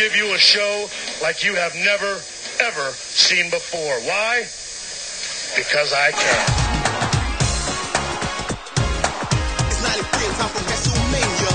give you a show like you have never, ever seen before. Why? Because I can. It's 93 and time for WrestleMania.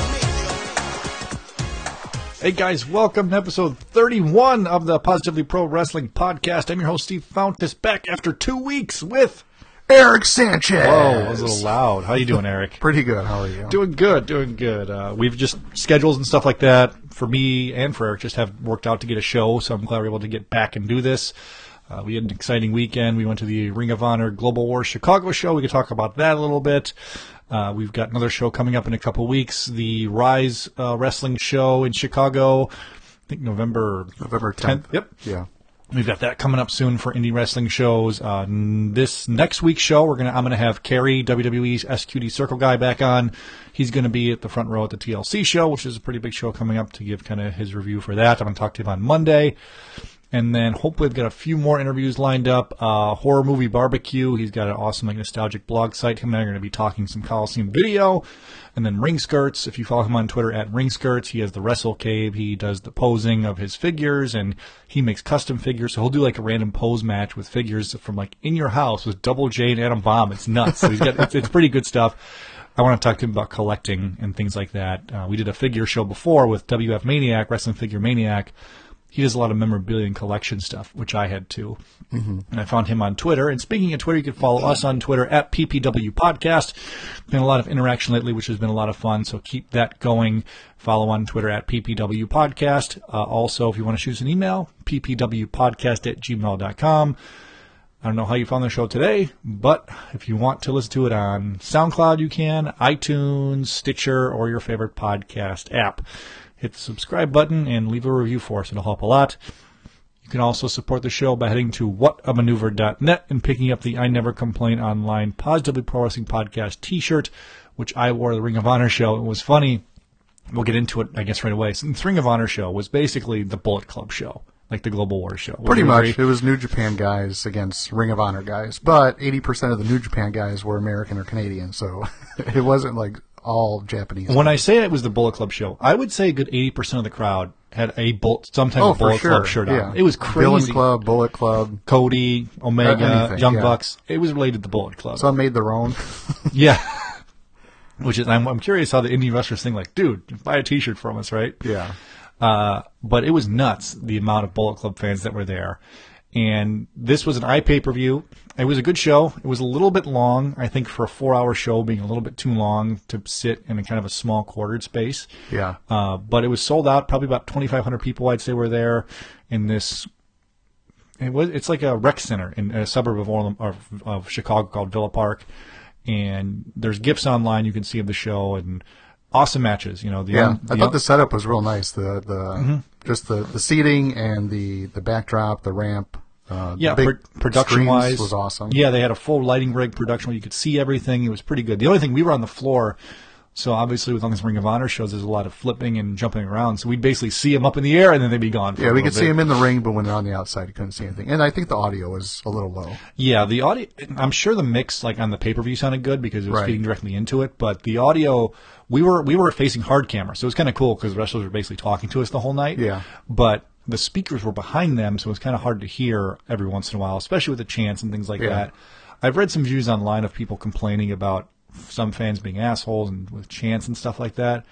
Hey guys, welcome to episode 31 of the Positively Pro Wrestling Podcast. I'm your host, Steve Fountas, back after two weeks with. Eric Sanchez. Whoa, that was a little loud. How you doing, Eric? Pretty good. How are you? Doing good, doing good. Uh, we've just schedules and stuff like that for me and for Eric just have worked out to get a show, so I'm glad we're able to get back and do this. Uh, we had an exciting weekend. We went to the Ring of Honor Global War Chicago show. We could talk about that a little bit. Uh, we've got another show coming up in a couple weeks. The Rise uh, Wrestling show in Chicago. I think November November 10th. Yep. Yeah. We've got that coming up soon for indie wrestling shows. Uh, this next week's show, we're gonna I'm gonna have Kerry WWE's SQD Circle guy back on. He's gonna be at the front row at the TLC show, which is a pretty big show coming up to give kind of his review for that. I'm gonna talk to him on Monday. And then hopefully we've got a few more interviews lined up. Uh, horror movie barbecue. He's got an awesome like nostalgic blog site. Him and I are going to be talking some Coliseum video. And then Ring Skirts. If you follow him on Twitter at Ring Skirts, he has the Wrestle Cave. He does the posing of his figures and he makes custom figures. So he'll do like a random pose match with figures from like in your house with Double J and Adam Bomb. It's nuts. So he's got it's, it's pretty good stuff. I want to talk to him about collecting and things like that. Uh, we did a figure show before with WF Maniac, Wrestling Figure Maniac he does a lot of memorabilia and collection stuff, which I had too. Mm-hmm. And I found him on Twitter. And speaking of Twitter, you can follow us on Twitter at PPW Podcast. Been a lot of interaction lately, which has been a lot of fun. So keep that going. Follow on Twitter at PPW Podcast. Uh, also, if you want to shoot us an email, ppwpodcast at gmail.com. I don't know how you found the show today, but if you want to listen to it on SoundCloud, you can, iTunes, Stitcher, or your favorite podcast app hit the subscribe button and leave a review for us. It'll help a lot. You can also support the show by heading to whatamaneuver.net and picking up the I Never Complain Online Positively Pro Wrestling Podcast t-shirt, which I wore the Ring of Honor show. It was funny. We'll get into it, I guess, right away. So the Ring of Honor show was basically the Bullet Club show, like the Global War show. Pretty much. It was New Japan guys against Ring of Honor guys, but 80% of the New Japan guys were American or Canadian, so it wasn't like all Japanese. When I say it was the Bullet Club show, I would say a good 80% of the crowd had a bullet, some type oh, of Bullet sure. Club shirt yeah. on. It was crazy. Club, Bullet Club. Cody, Omega, Anything, Young yeah. Bucks. It was related to Bullet Club. Some made their own. yeah. Which is, I'm, I'm curious how the indie wrestlers think, like, dude, buy a t-shirt from us, right? yeah. Uh, but it was nuts, the amount of Bullet Club fans that were there. And this was an iPay per view. It was a good show. It was a little bit long, I think, for a four hour show being a little bit too long to sit in a kind of a small quartered space. Yeah. Uh, but it was sold out. Probably about 2,500 people, I'd say, were there in this. It was. It's like a rec center in a suburb of Orland, of, of Chicago called Villa Park, and there's gifs online you can see of the show and awesome matches. You know, the Yeah. young- I thought young- the setup was real nice. The, the, Mm-hmm. just the, the seating and the, the backdrop, the ramp. Uh, yeah, pro- production wise was awesome. Yeah, they had a full lighting rig production where you could see everything. It was pretty good. The only thing we were on the floor, so obviously with all these Ring of Honor shows, there's a lot of flipping and jumping around. So we'd basically see them up in the air and then they'd be gone. For Yeah, we could see them in the ring, but when they're on the outside, you couldn't see anything. And I think the audio was a little low. Yeah, the audio. I'm sure the mix, like on the pay per view, sounded good because it was Right. feeding directly into it. But the audio, we were we were facing hard camera, so it was kind of cool because the wrestlers were basically talking to us the whole night. Yeah. But the speakers were behind them, so it was kind of hard to hear every once in a while, especially with the chants and things like Yeah. that. I've read some views online of people complaining about some fans being assholes and with chants and stuff like that.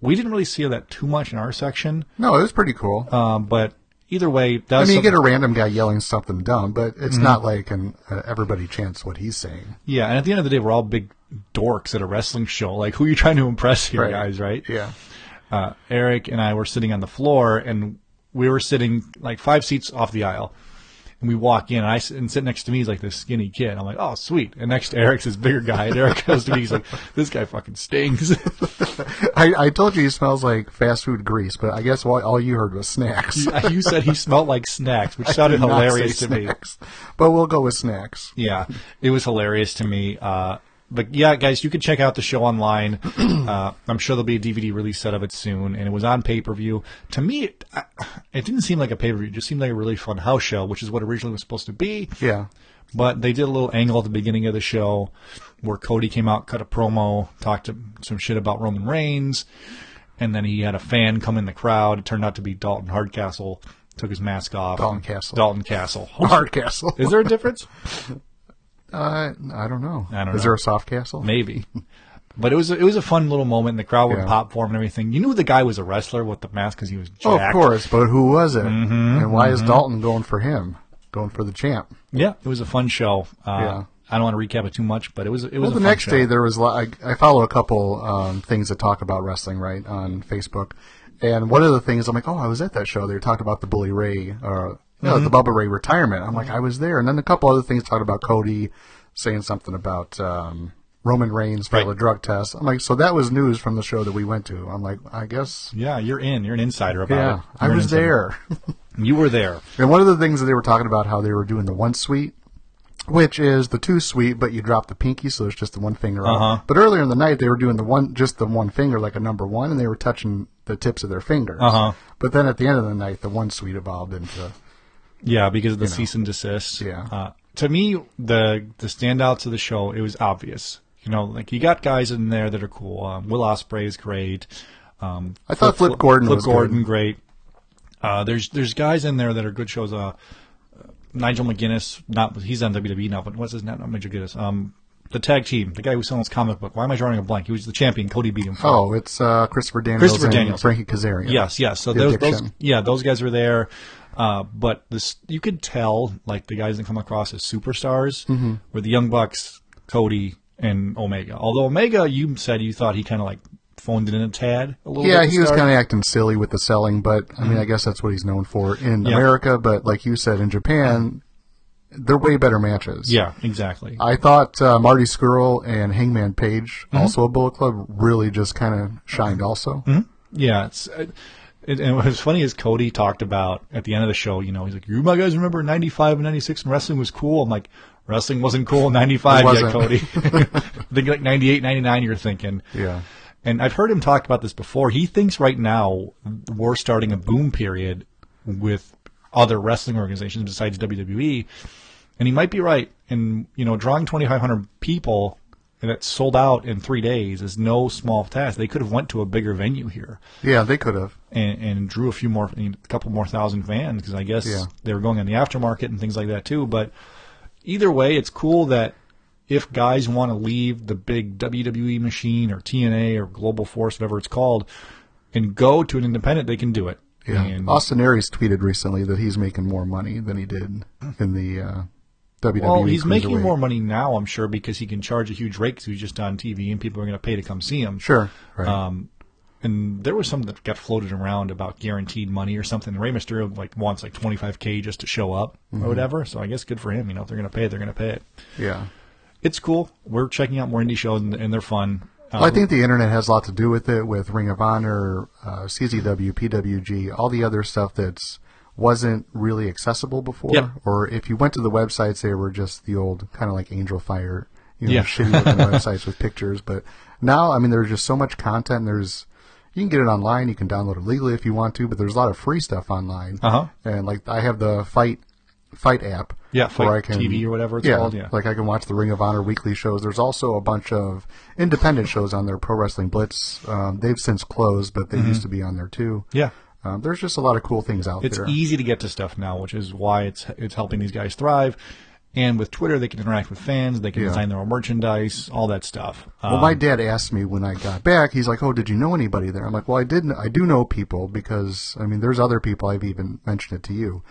We didn't really see that too much in our section, No, it was pretty cool. um, but either way, that I mean, you get a random guy yelling something dumb, but it's Mm-hmm. not like an uh, everybody chants what he's saying. Yeah, and at the end of the day, we're all big dorks at a wrestling show. Like, who are you trying to impress here, Right. guys? Right? Yeah. Uh, Eric and I were sitting on the floor, and we were sitting like five seats off the aisle, And we walk in, and I and sit next to me is like this skinny kid. I'm like, oh sweet. And next to Eric's this bigger guy, and Eric goes to me, he's like, this guy fucking stinks. I, I told you he smells like fast food grease, but I guess all, all you heard was snacks. you said he smelled like snacks, which sounded hilarious to me. But we'll go with snacks. Yeah, it was hilarious to me. Uh, but yeah, guys, you can check out the show online. uh, I'm sure there'll be a DVD release set of it soon, and it was on pay per view. To me, it, it didn't seem like a pay per view; it just seemed like a really fun house show, which is what originally was supposed to be. Yeah. But they did a little angle at the beginning of the show where Cody came out, cut a promo, talked to some shit about Roman Reigns, and then he had a fan come in the crowd. It turned out to be Dalton Hardcastle. Took his mask off. Dalton Castle. Dalton Castle. Hardcastle. Is there a difference? Uh, I don't know. I don't Is know. there a soft castle? Maybe. But it was a, it was a fun little moment. The crowd would Yeah. pop for him and everything. You knew the guy was a wrestler with the mask because he was jacked. Oh, of course, but who was it? Mm-hmm, and why is Dalton going for him? Going for the champ? Yeah, it was a fun show. Uh, Yeah. I don't want to recap it too much, but it was it was Well, a the fun next show. day there was. li- I, I follow a couple um, things that talk about wrestling right on Facebook, and one of the things I'm like, oh, I was at that show. They were talking about the Bully Ray, uh, no, Mm-hmm. the Bubba Ray retirement. I'm like, I was there, and then a couple other things talked about Cody saying something about um, Roman Reigns failed Right. a drug test. I'm like, so that was news from the show that we went to. I'm like, I guess, Yeah, you're in. You're an insider about yeah, it. I was there. You were there. And one of the things that they were talking about how they were doing the one suite, which is the two suite, but you drop the pinky, so it's just the one finger. Uh-huh. But earlier in the night, they were doing the one, just the one finger, like a number one, and they were touching the tips of their fingers. Uh-huh. But then at the end of the night, the one suite evolved into Yeah, because of the cease and desist. Yeah. Uh, to me, the the standouts of the show, it was obvious. You know, like you got guys in there that are cool. Um, Will Ospreay is great. Um, I thought Flip Gordon Flip was good. Gordon, great. Uh, there's there's guys in there that are good shows. Uh, Nigel McGuinness, not he's on WWE now, but what's his name? Not Nigel McGuinness. Um, the tag team, the guy who sells comic book. Why am I drawing a blank? He was the champion. Cody beat him. for oh, it's uh, Christopher Daniels Christopher Daniels. Frankie Kazarian. Yes, yes. So those, those, yeah, those guys were there. Uh, but this, you could tell, like the guys that come across as superstars Mm-hmm. were the Young Bucks, Cody, and Omega. Although Omega, you said you thought he kind of like phoned it in a tad a little. Yeah, he was kind of acting silly with the selling, but I mean, I guess that's what he's known for in Yeah. America. But like you said, in Japan, they're way better matches. Yeah, exactly. I thought uh, Marty Scurll and Hangman Page, Mm-hmm. also a Bullet Club, really just kind of shined. Also, Yeah, it's, it, it, and what was funny is Cody talked about at the end of the show. You know, he's like, "You my guys remember '95 and '96 and wrestling was cool?" I'm like, "Wrestling wasn't cool in '95 yet. Cody." I think like '98, '99, you're thinking. yeah, And I've heard him talk about this before. He thinks right now we're starting a boom period with other wrestling organizations besides WWE, and he might be right. And you know, drawing 2,500 people and it's sold out in three days is no small task. They could have went to a bigger venue here yeah, they could have. and, and drew a few more, a couple more thousand fans because I guess Yeah. they were going on the aftermarket and things like that too. But either way, it's cool that if guys want to leave the big WWE machine or TNA or Global Force, whatever it's called, and go to an independent, they can do it. Yeah, And- Austin Aries tweeted recently that he's making more money than he did in the uh, WWE. well, he's making more money now, I'm sure, because he can charge a huge rate because he's just on TV and people are going to pay to come see him. Sure, right. Um, and there was something that got floated around about guaranteed money or something. Rey Mysterio like wants like 25k just to show up Mm-hmm. or whatever. So I guess good for him. You know, if they're going to pay it, they're going to pay it. yeah. It's cool. We're checking out more indie shows and, and they're fun. Well, I Um, think the internet has a lot to do with it, with Ring of Honor, uh, CZW, PWG, all the other stuff that's wasn't really accessible before. Yeah. Or if you went to the websites, they were just the old kind of like Angel Fire, you know, Yeah. shitty looking websites with pictures. But now, I mean, there's just so much content. There's you can get it online. You can download it legally if you want to, but there's a lot of free stuff online. Uh-huh. And like I have the Fight Fight app. Yeah, where Fight I can, TV or whatever it's yeah, called, yeah. like I can watch the Ring of Honor weekly shows. There's also a bunch of independent shows on there. Pro Wrestling Blitz. Um, they've since closed, but they used to be on there too. Mm-hmm. yeah. Um, there's just a lot of cool things out It's there. It's easy to get to stuff now, which is why it's it's helping these guys thrive. And with Twitter, they can interact with fans. They can Yeah. design their own merchandise, all that stuff. Well, Um, my dad asked me when I got back. He's like, "Oh, did you know anybody there?" I'm like, "Well, I didn't. I do know people because I mean, there's other people. I've even mentioned it to you.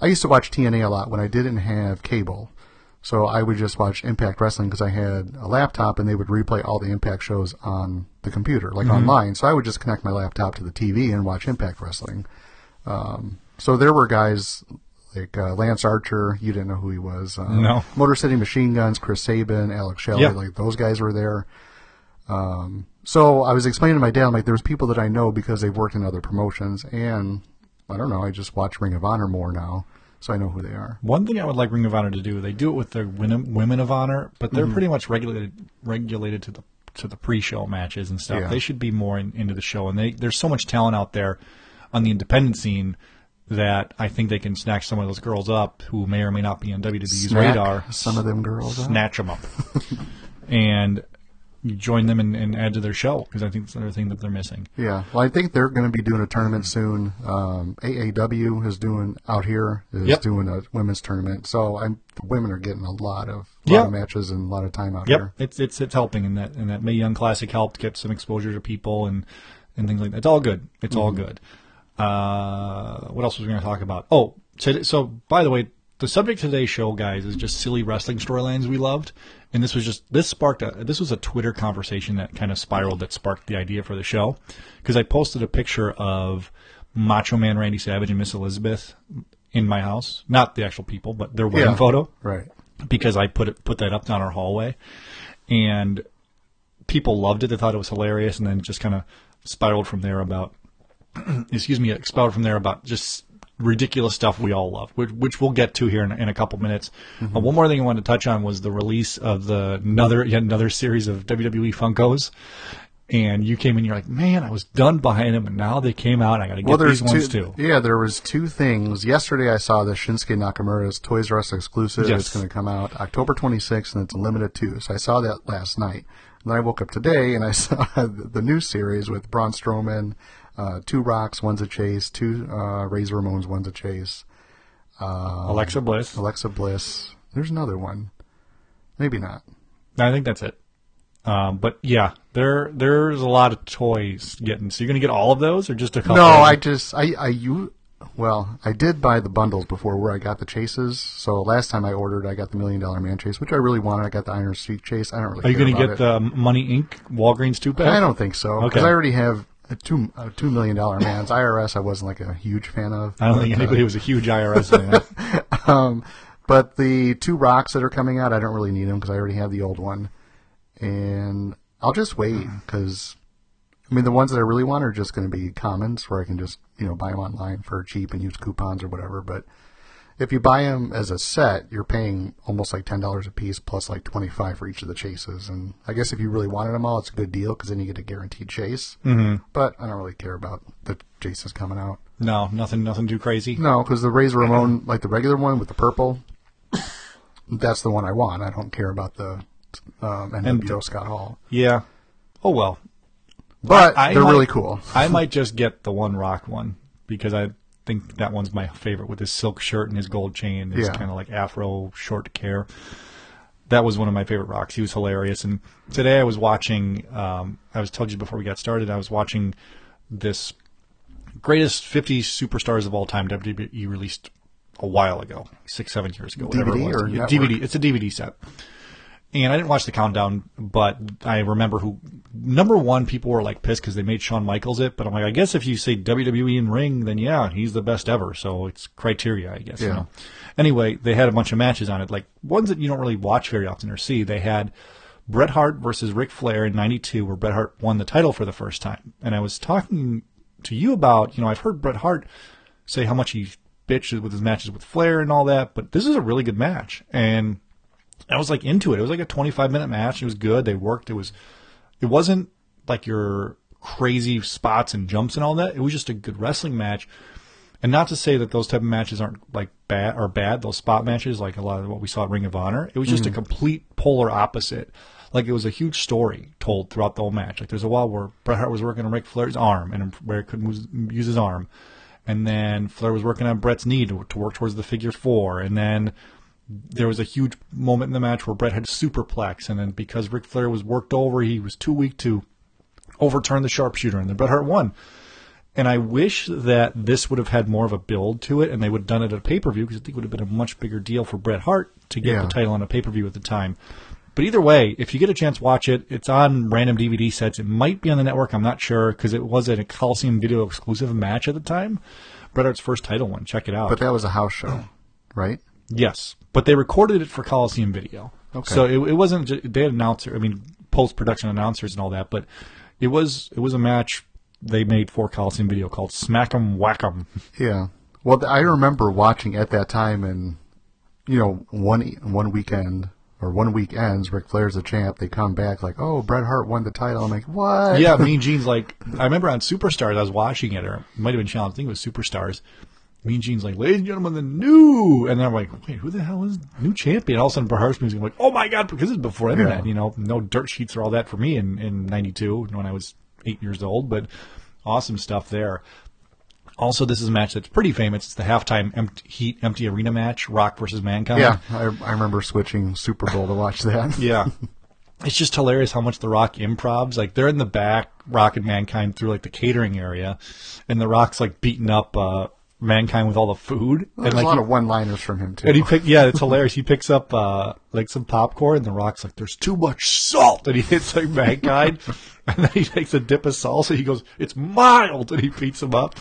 I used to watch TNA a lot when I didn't have cable, so I would just watch Impact Wrestling because I had a laptop and they would replay all the Impact shows on the computer, like online. So I would just connect my laptop to the TV and watch Impact Wrestling. Um, so there were guys like uh, Lance Archer. You didn't know who he was. Uh, No. Motor City Machine Guns, Chris Sabin, Alex Shelley. Yeah. Like those guys were there. Um, so I was explaining to my dad, like, there's people that I know because they've worked in other promotions, and I don't know. I just watch Ring of Honor more now, so I know who they are. One thing I would like Ring of Honor to do, they do it with the Women of Honor, but Mm-hmm. they're pretty much regulated regulated to the to the pre-show matches and stuff. Yeah. They should be more in, into the show, and they there's so much talent out there on the independent scene that I think they can snatch some of those girls up who may or may not be on WWE's Snack radar. some of them girls. up. snatch them up, and join them and, and add to their show because I think it's another thing that they're missing. Yeah, well, I think they're going to be doing a tournament soon. Um, AAW is doing out here is Yep. doing a women's tournament, so I'm, the women are getting a lot of lot Yeah. of matches and a lot of time out Yep, here. it's it's it's helping in that and that Mae Young Classic helped get some exposure to people and and things like that. It's all good. It's all good. Uh, what else was we going to talk about? Oh, so, so by the way, the subject of today's show, guys, is just silly wrestling storylines we loved, and this was just this sparked a this was a Twitter conversation that kind of spiraled that sparked the idea for the show because I posted a picture of Macho Man Randy Savage and Miss Elizabeth in my house, not the actual people, but their wedding Yeah. photo Right. because I put it put that up down our hallway, and people loved it. They thought it was hilarious, and then it just kind of spiraled from there about, excuse me, it spiraled from there about just ridiculous stuff we all love, which, which we'll get to here in, in a couple minutes. Uh, one more thing I wanted to touch on was the release of the another yet another series of WWE Funkos. And you came in, you're like, man, I was done buying them, and now they came out. and I got to get Well, these ones two. too. Yeah, there was two things. Yesterday, I saw the Shinsuke Nakamura's Toys R Us exclusive. Yes. It's going to come out October 26th, and it's limited too. So I saw that last night. And then I woke up today and I saw the new series with Braun Strowman, uh, two Rocks, one's a chase, two uh, Razor Ramones, one's a chase, Alexa Bliss. Alexa Bliss. There's another one. Maybe not. I think that's it. Um, but yeah, there there's a lot of toys getting. So you're gonna get all of those, or just a couple? No, I just I I you well I did buy the bundles before where I got the chases. So last time I ordered, I got the Million Dollar Man chase, which I really wanted. I got the Iron Street chase. I don't really. Are you gonna about get it. the Money Inc. Walgreens two pack? I don't think so because Okay. I already have a two a two million dollar man's IRS. I wasn't like a huge fan of. I don't think uh, anybody was a huge IRS fan. um, but the two rocks that are coming out, I don't really need them because I already have the old one, and I'll just wait because I mean the ones that I really want are just going to be commons where I can just you know buy them online for cheap and use coupons or whatever. But if you buy them as a set, you're paying almost like ten dollars a piece plus like twenty five for each of the chases. And I guess if you really wanted them all, it's a good deal because then you get a guaranteed chase. Mm-hmm. But I don't really care about the chases coming out. No, nothing, nothing too crazy. No, because the Razor Ramon, like the regular one with the purple, that's the one I want. I don't care about the um, NWO Scott Hall. Yeah. Oh well. But I they're might- really cool. I might just get the one rock one because I think that one's my favorite with his silk shirt and his gold chain. His Yeah. kind of like afro short hair. That was one of my favorite rocks. He was hilarious. And today I was watching. Um, I was told you before we got started. I was watching this greatest 50 superstars of all time WWE released a while ago, six seven years ago, whatever DVD it was. network? DVD. It's a DVD set. And I didn't watch the countdown, but I remember who number one people were like pissed because they made Shawn Michaels it. But I'm like, I guess if you say WWE in ring, then yeah, he's the best ever. So it's criteria, I guess. You Yeah. know. Anyway, they had a bunch of matches on it, like ones that you don't really watch very often or see. They had Bret Hart versus Ric Flair in '92, where Bret Hart won the title for the first time. And I was talking to you about, you know, I've heard Bret Hart say how much he bitched with his matches with Flair and all that, but this is a really good match. And I was like into it. It was like a 25 minute match. It was good. They worked. It was, it wasn't like your crazy spots and jumps and all that. It was just a good wrestling match. And not to say that those type of matches aren't like bad or bad. Those spot matches, like a lot of what we saw at Ring of Honor, it was just a mm-hmm. complete polar opposite. Like it was a huge story told throughout the whole match. Like there's a while where Bret Hart was working on Ric Flair's arm and where he couldn't use- use his arm, and then Flair was working on Bret's knee to, to work towards the figure four, and then there was a huge moment in the match where Bret had superplex, and then because Ric Flair was worked over, he was too weak to overturn the sharpshooter, and then Bret Hart won. And I wish that this would have had more of a build to it, and they would have done it at a pay per view because I think it would have been a much bigger deal for Bret Hart to get Yeah. the title on a pay per view at the time. But either way, if you get a chance, watch it. It's on random DVD sets. It might be on the network. I'm not sure because it was a Coliseum Video exclusive match at the time. Bret Hart's first title one. Check it out. But that was a house show. right? Yes, but they recorded it for Coliseum Video. Okay. So it, it wasn't. ju- They had announcer. I mean, post production announcers and all that, but it was it was a match they made for Coliseum Video called Smack'em Whack'em. Yeah. Well, I remember watching at that time, and you know, one one weekend or one week ends, Ric Flair's the champ. They come back like, oh, Bret Hart won the title. I'm like, what? yeah, Mean Gene's like I remember on Superstars I was watching it, or it might have been Challenge. I think it was Superstars. Mean Gene's like, ladies and gentlemen, the new, and then I'm like, wait, who the hell is new champion? All of a sudden, Bret Hart's music. I'm like, oh my god, because it's before internet, Yeah. you know, no dirt sheets or all that for me in in '92 when I was eight years old, but awesome stuff there. Also, this is a match that's pretty famous. It's the halftime empty, Heat Empty Arena match, Rock versus Mankind. Yeah, I, I remember switching Super Bowl to watch that. Yeah. It's just hilarious how much The Rock improvs. Like they're in the back, Rock and Mankind through like the catering area, and The Rock's like beating up uh, Mankind with all the food. There's and like a lot he, of one-liners from him too. and he pick yeah, it's hilarious. He picks up uh, like some popcorn, and The Rock's like, "There's too much salt," and he hits like Mankind, and then he takes a dip of salsa. He goes, "It's mild," and he beats him up.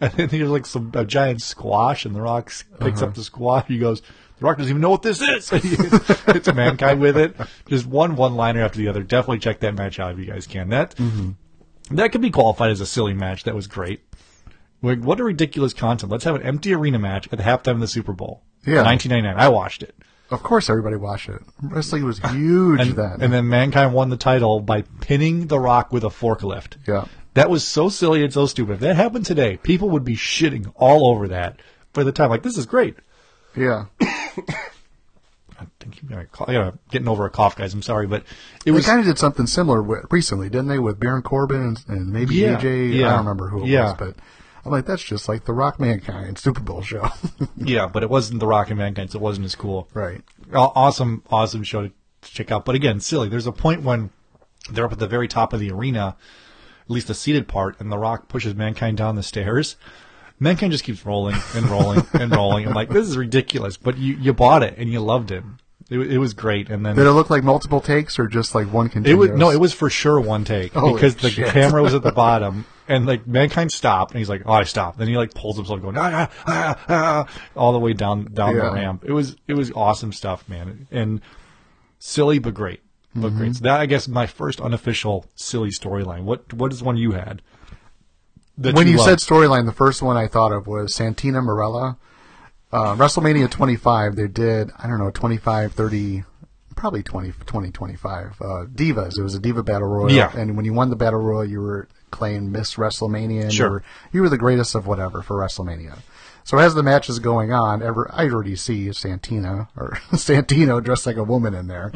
And then there's like some a giant squash, and The Rock picks up the squash. He goes. The Rock doesn't even know what this is. And he hits, hits mankind with it. Just one one-liner after the other. Definitely check that match out if you guys can. That that could be qualified as a silly match. That was great. Like, what a ridiculous concept. Let's have an empty arena match at the halftime of the Super Bowl. Yeah. 1999. I watched it. of course, everybody watched it. Wrestling was huge And, then. and then Mankind won the title by pinning The Rock with a forklift. Yeah. That was so silly and so stupid. If that happened today, people would be shitting all over that for the time. Like, this is great. yeah, I think you I gotta getting over a cough, guys. I'm sorry, but it they was kind of did something similar with, recently, didn't they? With Baron Corbin and, and maybe Yeah, AJ. I don't remember who it yeah. was, but I'm like, that's just like the Rock Mankind Super Bowl show, yeah, but it wasn't The Rock and Mankind, so it wasn't as cool. right? Aw- awesome, awesome show to check out. But again, silly. There's a point when they're up at the very top of the arena, at least the seated part, and The Rock pushes Mankind down the stairs. Mankind just keeps rolling and rolling and rolling. I'm like, this is ridiculous. But you, you bought it and you loved it. It, wa- it was great. And then Did it look like multiple takes or just like one it continuous? was no, it was for sure one take Holy because the shit. camera was at the bottom and like mankind stopped and he's like, "Oh, I stopped." Then he like pulls himself going ah, ah, ah, ah, all the way down down Yeah. the ramp. It was it was awesome stuff, man, and silly but great, but Mm-hmm. great. So that I guess my first unofficial silly storyline. What what is one you had? when you loved? said storyline, the first one I thought of was Santina Marella. Uh, WrestleMania 25, they did, I don't know, 25, 30, probably 20, 20 25. Uh, Divas. It was a Diva Battle Royal. Yeah. And when you won the Battle Royal, you were claimed Miss WrestleMania. And Sure. You were, you were the greatest of whatever for WrestleMania. So as the match is going on, ever I already see Santina or Santino dressed like a woman in there,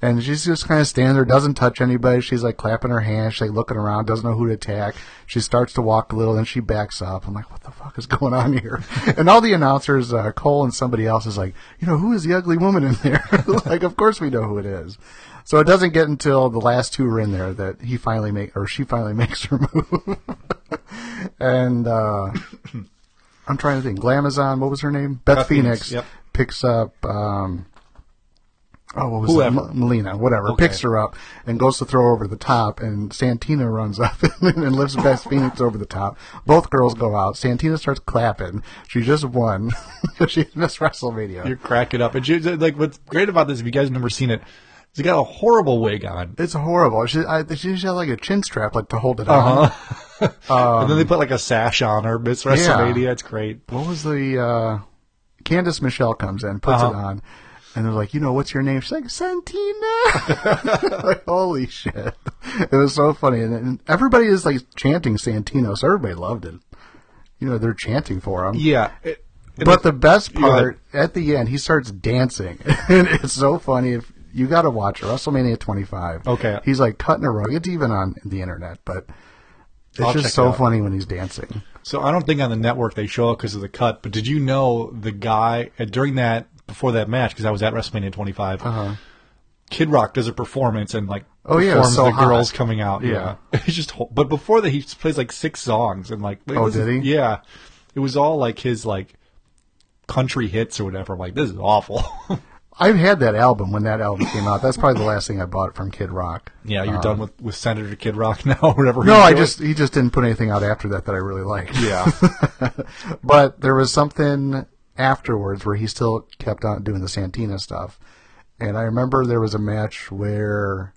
and she's just kind of standing there, doesn't touch anybody. She's like clapping her hands, she's like looking around, doesn't know who to attack. She starts to walk a little, then she backs up. I'm like, what the fuck is going on here? and all the announcers, uh, Cole and somebody else, is like, you know, who is the ugly woman in there? like, of course we know who it is. So it doesn't get until the last two are in there that he finally make or she finally makes her move. and uh, I'm trying to think. Glamazon, what was her name? Beth, Beth Phoenix, Phoenix, yep. picks up. Um, oh, what was Whoever. it? M- Melina, whatever. Okay. Picks her up and goes to throw over the top, and Santina runs up and lifts Beth Phoenix over the top. Both girls go out. Santina starts clapping. She just won. she missed WrestleMania. You're cracking up. And she, like, what's great about this, if you guys have never seen it, she's got a horrible wig on. It's horrible. She, I, she just had like a chin strap, like to hold it on. and then they put like a sash on her, Miss WrestleMania. It's great. what was the uh Candice Michelle comes in, puts Uh-huh. it on, and they're like, you know, what's your name? She's like, Santina. like, holy shit. It was so funny. And, and everybody is like chanting Santino, so everybody loved it. You know, they're chanting for him. Yeah. It- But the best part, at the end, he starts dancing. and it's so funny. If You got to watch it. WrestleMania 25. Okay. He's like cutting a rug. It's even on the internet, but it's I'll just so out. funny when he's dancing. So I don't think on the network they show it because of the cut. But did you know the guy uh, during that before that match because I was at WrestleMania 25. Kid Rock does a performance and like Uh-huh. Oh, yeah, it so the hot. girls coming out. Yeah. Yeah, he's just. ho- But before that, he plays like six songs and like. Oh, was- did he? Yeah, it was all like his like country hits or whatever. I'm like, this is awful. I've had that album when that album came out. That's probably the last thing I bought from Kid Rock. yeah, you're done with with Senator Kid Rock now, whatever. Um, No, I just he just didn't put anything out after that that I really liked. yeah. but there was something afterwards where he still kept on doing the Santina stuff. And I remember there was a match where,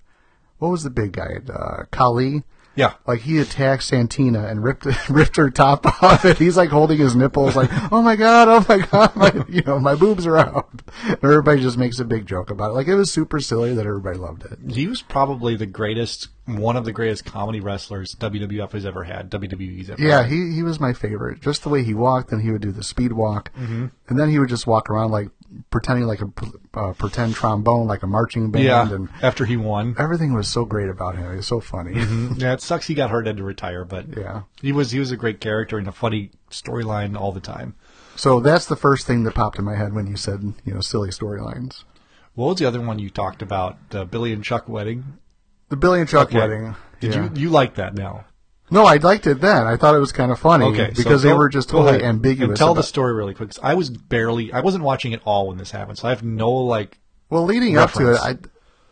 what was the big guy? Uh, Khali. Yeah. Like he attacked Santina and ripped ripped her top off, and he's like holding his nipples, like, "Oh my god, oh my god, my you know my boobs are out." And everybody just makes a big joke about it. Like it was super silly that everybody loved it. He was probably the greatest, one of the greatest comedy wrestlers WWF has ever had. WWE's ever Yeah, had. he he was my favorite. Just the way he walked, and he would do the speed walk, mm-hmm. and then he would just walk around like pretending like a uh, pretend trombone, like a marching band, yeah. and After he won. everything was so great about him. It was so funny. Yeah, it sucks he got hurt and had to retire, but Yeah. he was he was a great character and a funny storyline all the time. So that's the first thing that popped in my head when you said you know silly storylines. What was the other one you talked about? The Billy and Chuck wedding. The Billy and Chuck Okay. wedding. Did yeah. you you like that now? No, I liked it then. I thought it was kind of funny Okay, so because they go- were just totally ambiguous. And tell the story really quick. 'cause I was barely, I wasn't watching it all when this happened, so I have no like. Well, leading up to it. I,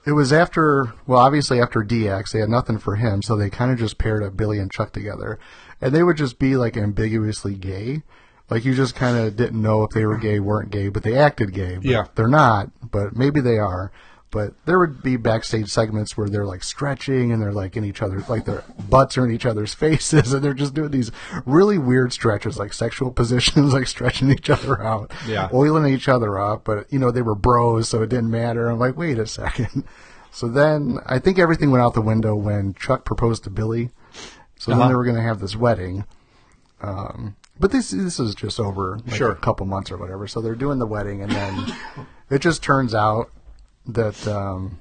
it was after, well, obviously after DX, they had nothing for him, so they kind of just paired up Billy and Chuck together. And they would just be like ambiguously gay. Like you just kind of didn't know if they were gay, weren't gay, but they acted gay. But Yeah. They're not, but maybe they are. But there would be backstage segments where they're like stretching and they're like in each other, like their butts are in each other's faces and they're just doing these really weird stretches, like sexual positions, like stretching each other out Yeah. oiling each other up, but you know they were bros, so it didn't matter. I'm like, wait a second. So then I think everything went out the window when Chuck proposed to Billy. So Uh-huh. then they were going to have this wedding. Um, but this this is just over like Sure. a couple months or whatever. So they're doing the wedding, and then it just turns out that um,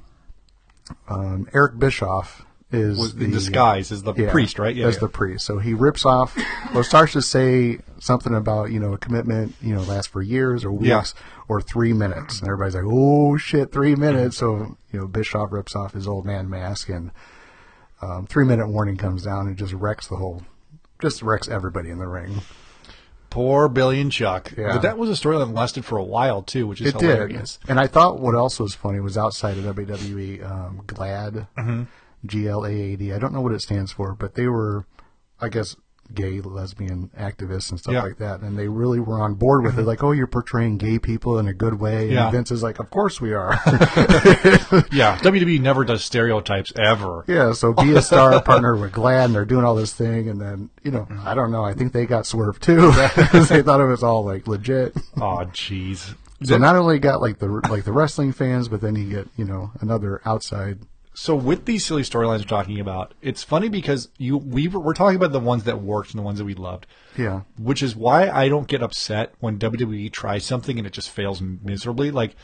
um, Eric Bischoff is Was the, in disguise as the yeah, priest, right? as yeah. the priest. So he rips off, or starts to say something about you know a commitment, you know, lasts for years or weeks Yeah. or three minutes, and everybody's like, "Oh shit, three minutes!" So you know, Bischoff rips off his old man mask, and um, three minute warning comes down and just wrecks the whole, just wrecks everybody in the ring. Poor Billy and Chuck. Yeah. But that was a story that lasted for a while too, which is It hilarious. did, and I thought what else was funny was outside of WWE, um, GLAAD, Mm-hmm. G L A A D. I don't know what it stands for, but they were, I guess, gay lesbian activists and stuff Yeah. Mm-hmm. like that, and they really were on board with it. Like, oh, you're portraying gay people in a good way. Yeah. And Vince is like, of course we are. Yeah, WWE never does stereotypes ever. yeah. So be a star partner with GLAAD, and they're doing all this thing, and then you know, Mm-hmm. I don't know. I think they got swerved too because they thought it was all like legit. Oh, jeez. So not only got like the like the wrestling fans, but then you get you know another outside So with these silly storylines we're talking about, it's funny because you we were, we're talking about the ones that worked and the ones that we loved. Yeah. Which is why I don't get upset when WWE tries something and it just fails miserably. Like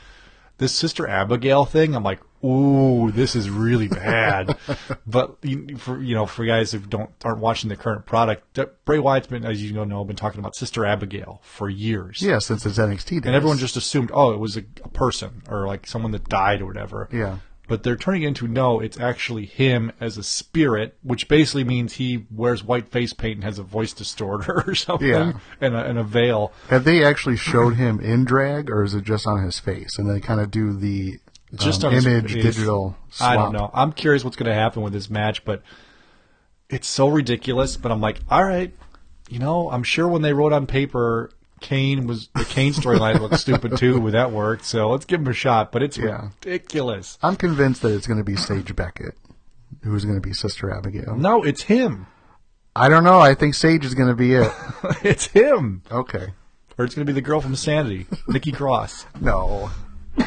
this Sister Abigail thing, I'm like, ooh, this is really bad. but for you know, for guys who don't aren't watching the current product, Bray Wyatt's been, as you know, been talking about Sister Abigail for years. Yeah, since it's NXT days. And everyone just assumed, oh, it was a, a person or like someone that died or whatever. Yeah. But they're turning into no, it's actually him as a spirit, which basically means he wears white face paint and has a voice distorter or something, Yeah. and, a, and a veil. Have they actually showed him in drag, or is it just on his face? And they kind of do the Just um, on image face. digital. Swap. I don't know. I'm curious what's going to happen with this match, but it's so ridiculous. But I'm like, all right, you know, I'm sure when they wrote on paper, Kane was the Kane storyline looked stupid too, but that worked. So let's give him a shot. But it's Yeah. ridiculous. I'm convinced that it's going to be Sage Beckett, who's going to be Sister Abigail. No, it's him. I don't know. I think Sage is going to be it. it's him. Okay. Or it's going to be the girl from Sanity, Nikki Cross. No.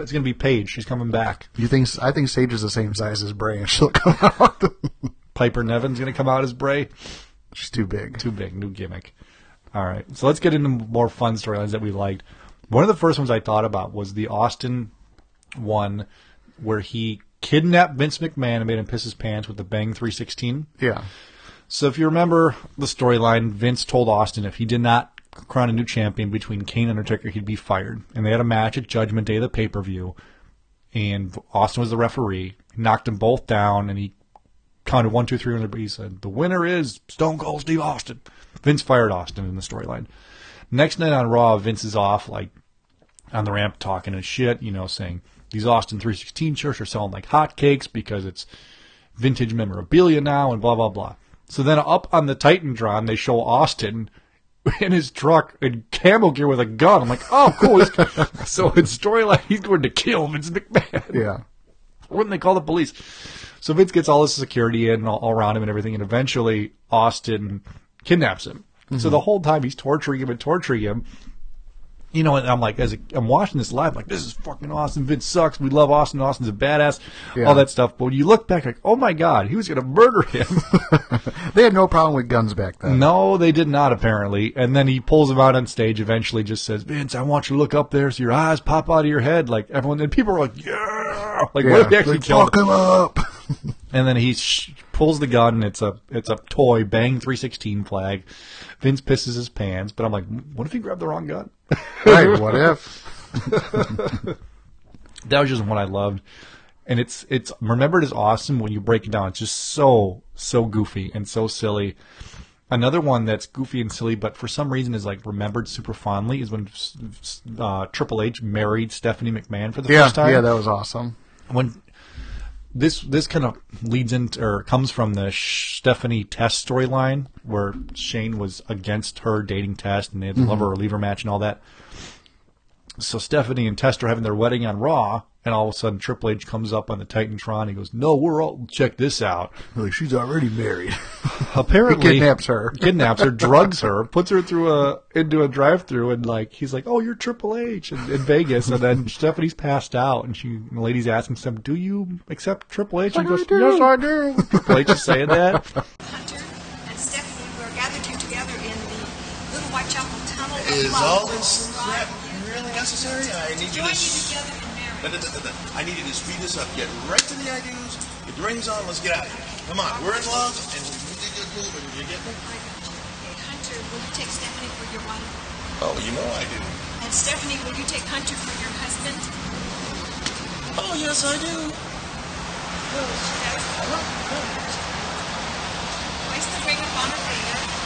It's going to be Paige. She's coming back. You think? I think Sage is the same size as Bray, and she'll come out. Piper Niven's going to come out as Bray. She's too big. Too big, new gimmick. All right, so let's get into more fun storylines that we liked. One of the first ones I thought about was the Austin one where he kidnapped Vince McMahon and made him piss his pants with the Bang 316. Yeah. So if you remember the storyline, Vince told Austin if he did not crown a new champion between Kane and Undertaker, he'd be fired. And they had a match at Judgment Day, the pay per view, and Austin was the referee. He knocked them both down, and he counted one, two, three, and he said, "The winner is Stone Cold Steve Austin." Vince fired Austin in the storyline. Next night on Raw, Vince is off like on the ramp talking and shit, you know, saying these Austin 316 shirts are selling like hotcakes because it's vintage memorabilia now and blah blah blah. So then up on the Titantron they show Austin in his truck in camo gear with a gun. I'm like, oh, cool. So in storyline, he's going to kill Vince McMahon. Yeah. Wouldn't they call the police? So Vince gets all his security in all, all around him and everything, and eventually Austin kidnaps him. So mm-hmm. the whole time he's torturing him and torturing him. You know, and I'm like, as a, I'm watching this live, like this is fucking awesome. Vince sucks. We love Austin. Austin's a badass. Yeah. All that stuff. But when you look back, like, oh my god, he was gonna murder him. They had no problem with guns back then. no, they did not apparently. And then he pulls him out on stage. Eventually, just says, "Vince, I want you to look up there, so your eyes pop out of your head." Like everyone, and people are like, "Yeah!" Like, Yeah. what if he actually killed fuck him up. And then he sh- pulls the gun. And it's a it's a toy Bang 316 flag. Vince pisses his pants. But I'm like, what if he grabbed the wrong gun? right, what if? that was just one I loved. And it's it's remembered as awesome when you break it down. It's just so so goofy and so silly. Another one that's goofy and silly, but for some reason is like remembered super fondly is when uh, Triple H married Stephanie McMahon for the Yeah, first time. yeah, that was awesome. when this this kind of leads into or comes from the Stephanie Test storyline where Shane was against her dating Test and they had the mm-hmm. lover or leaver match and all that. So Stephanie and Test are having their wedding on Raw, and all of a sudden Triple H comes up on the Titantron. He goes, "No, we're all check this out." Like she's already married. Apparently, He kidnaps her. kidnaps her, drugs her, puts her through a into a drive-through, and like he's like, "Oh, you're Triple H in, in Vegas," and then Stephanie's passed out, and she and the lady's asking some, "Do you accept Triple H?" And he goes, do. "Yes, I do." Triple H is saying that. Hunter and Stephanie were gathered here together in the Little White Chapel Tunnel. of Is Love. all this crap really necessary? I need you Join to. You s- together in marriage. Da- da- da-. I need you to speed this up. Get right to the I do's. Get the rings on. Let's get out of here. Come on, we're in love, and we need to get moving. You get me? Okay, Hunter, will you take Stephanie for your wife? Oh, you know I do. And Stephanie, will you take Hunter for your husband? Oh, yes, I do. Oh, Place the ring upon her finger.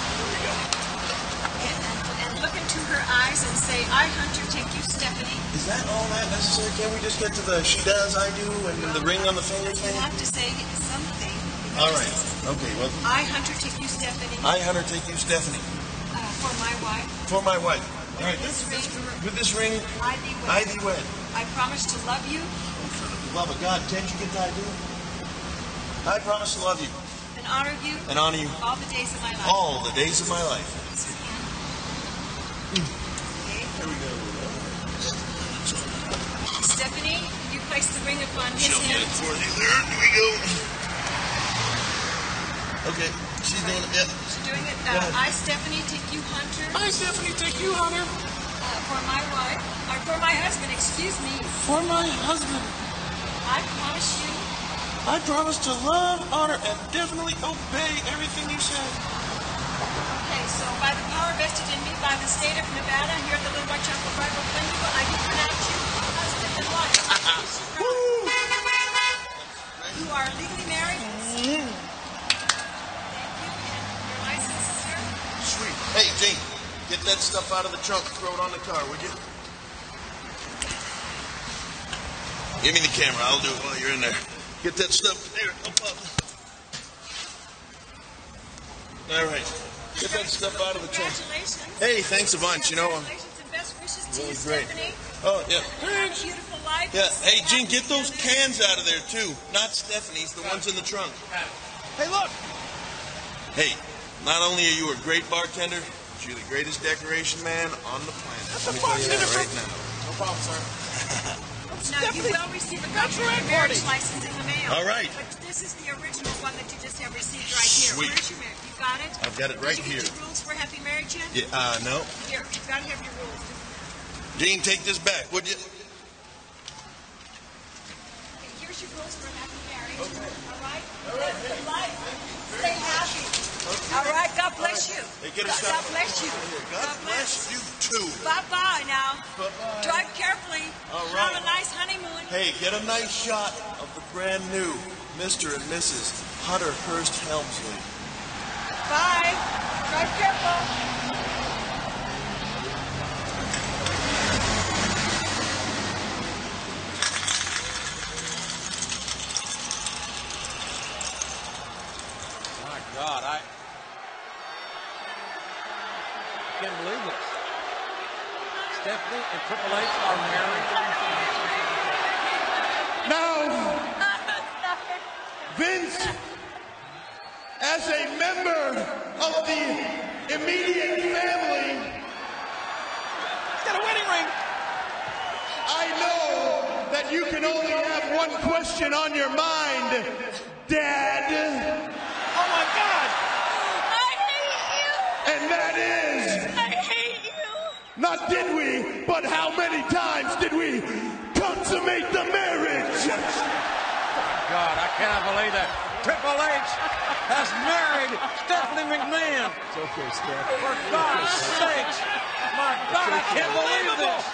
Look into her eyes and say, I, Hunter, take you, Stephanie. Is that all that necessary? Can't we just get to the she does, I do, and the ring on the finger You thing? have to say something. All right. Okay. Well, I, Hunter, take you, Stephanie, I, Hunter, take you, Stephanie, uh, for my wife. for my wife. All right. This ring, With this ring, I thee wed. I thee wed. I promise to love you Oh, For the love of God, can't you get that, idea? I promise to love you and honor you and honor you all the days of my life. all the days of my life. Okay. Here we go. Stephanie, you place the ring upon his She'll get hand. it for you there. We go. Okay, she's doing it. Yeah. She's doing it. Uh. I, Stephanie, take you, Hunter, Hi, Stephanie. Take you, Hunter. uh, for my wife, or for my husband, excuse me. For my husband, I promise you, I promise to love, honor, and definitely obey everything you say. okay, so by the power vested in me by the state of Nevada, here at the Little White Chapel Bible Clinic, I do pronounce you husband and wife. you are legally married. Thank you, and your license is here. Sweet. Hey, Jane, get that stuff out of the trunk. Throw it on the car, would you? Give me the camera. I'll do it while you're in there. Get that stuff there. Up, up. All right. Get that stuff out of the trunk. Hey, thanks a bunch. You know, um, I'm and best wishes to really you, great. Stephanie. Oh, yeah. Have a beautiful life. Yeah. Hey, Gene, get those cans out of there, too. Not Stephanie's, the ones in the trunk. Hey, look. Hey, not only are you a great bartender, but you're the greatest decoration man on the planet. Let me tell you that right now. No problem, sir. Now, you will receive a copy of your marriage license in the mail. All right. But this is the original one that you just have received right here. Sweet. Where's your marriage? You got it? I've got it right Did you here. get your rules for happy marriage yet? Yeah, uh, no. Here, you've got to have your rules. Gene, take this back, would you? Okay, here's your rules for a happy marriage. All right? Live good life. Stay happy. All right? God bless you. Hey, get God, God bless you. God bless you, too. Bye-bye now. Bye-bye. Drive carefully. All Have a nice honeymoon. Hey, get a nice shot of the brand new Mr. and Mrs. Hunter Hearst Helmsley. Bye. Drive careful. My God, I. can't believe this. Stephanie and Triple H are married. Now, Vince, as a member of the immediate family, He's got a wedding ring. I know that you can only have one question on your mind, Dad. Oh my God! I hate you. And that is. I hate you. not did we, but how many times did we consummate the marriage? God, I cannot believe that. Triple H has married Stephanie McMahon. It's okay, Steph. For God's sakes. My God, I can't believe this.